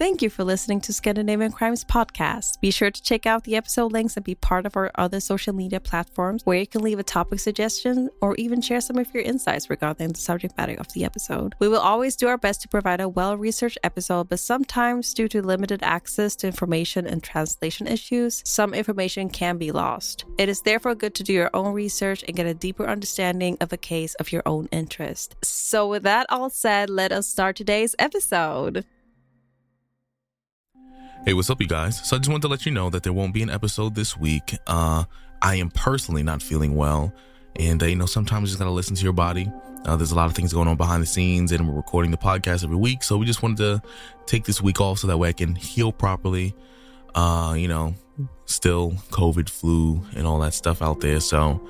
Thank you for listening to Scandinavian Crimes Podcast. Be sure to check out the episode links and be part of our other social media platforms where you can leave a topic suggestion or even share some of your insights regarding the subject matter of the episode. We will always do our best to provide a well researched episode, but sometimes, due to limited access to information and translation issues, some information can be lost. It is therefore good to do your own research and get a deeper understanding of a case of your own interest. So, with that all said, let us start today's episode. Hey, what's up, you guys? So I just wanted to let you know that there won't be an episode this week. Uh, I am personally not feeling well, and uh, you know sometimes you just gotta listen to your body. Uh, there's a lot of things going on behind the scenes, and we're recording the podcast every week, so we just wanted to take this week off so that way I can heal properly. Uh, you know, still COVID, flu, and all that stuff out there. So,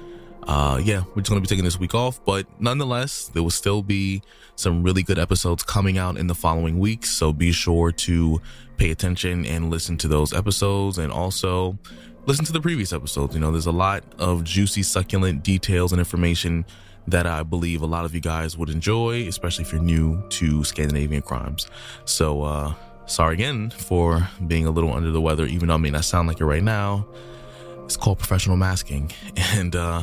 uh, yeah, we're just gonna be taking this week off, but nonetheless, there will still be some really good episodes coming out in the following weeks. So be sure to pay attention and listen to those episodes and also listen to the previous episodes. You know, there's a lot of juicy, succulent details and information that I believe a lot of you guys would enjoy, especially if you're new to Scandinavian crimes. So, uh, sorry again for being a little under the weather, even though I may not sound like it right now. It's called professional masking. And uh,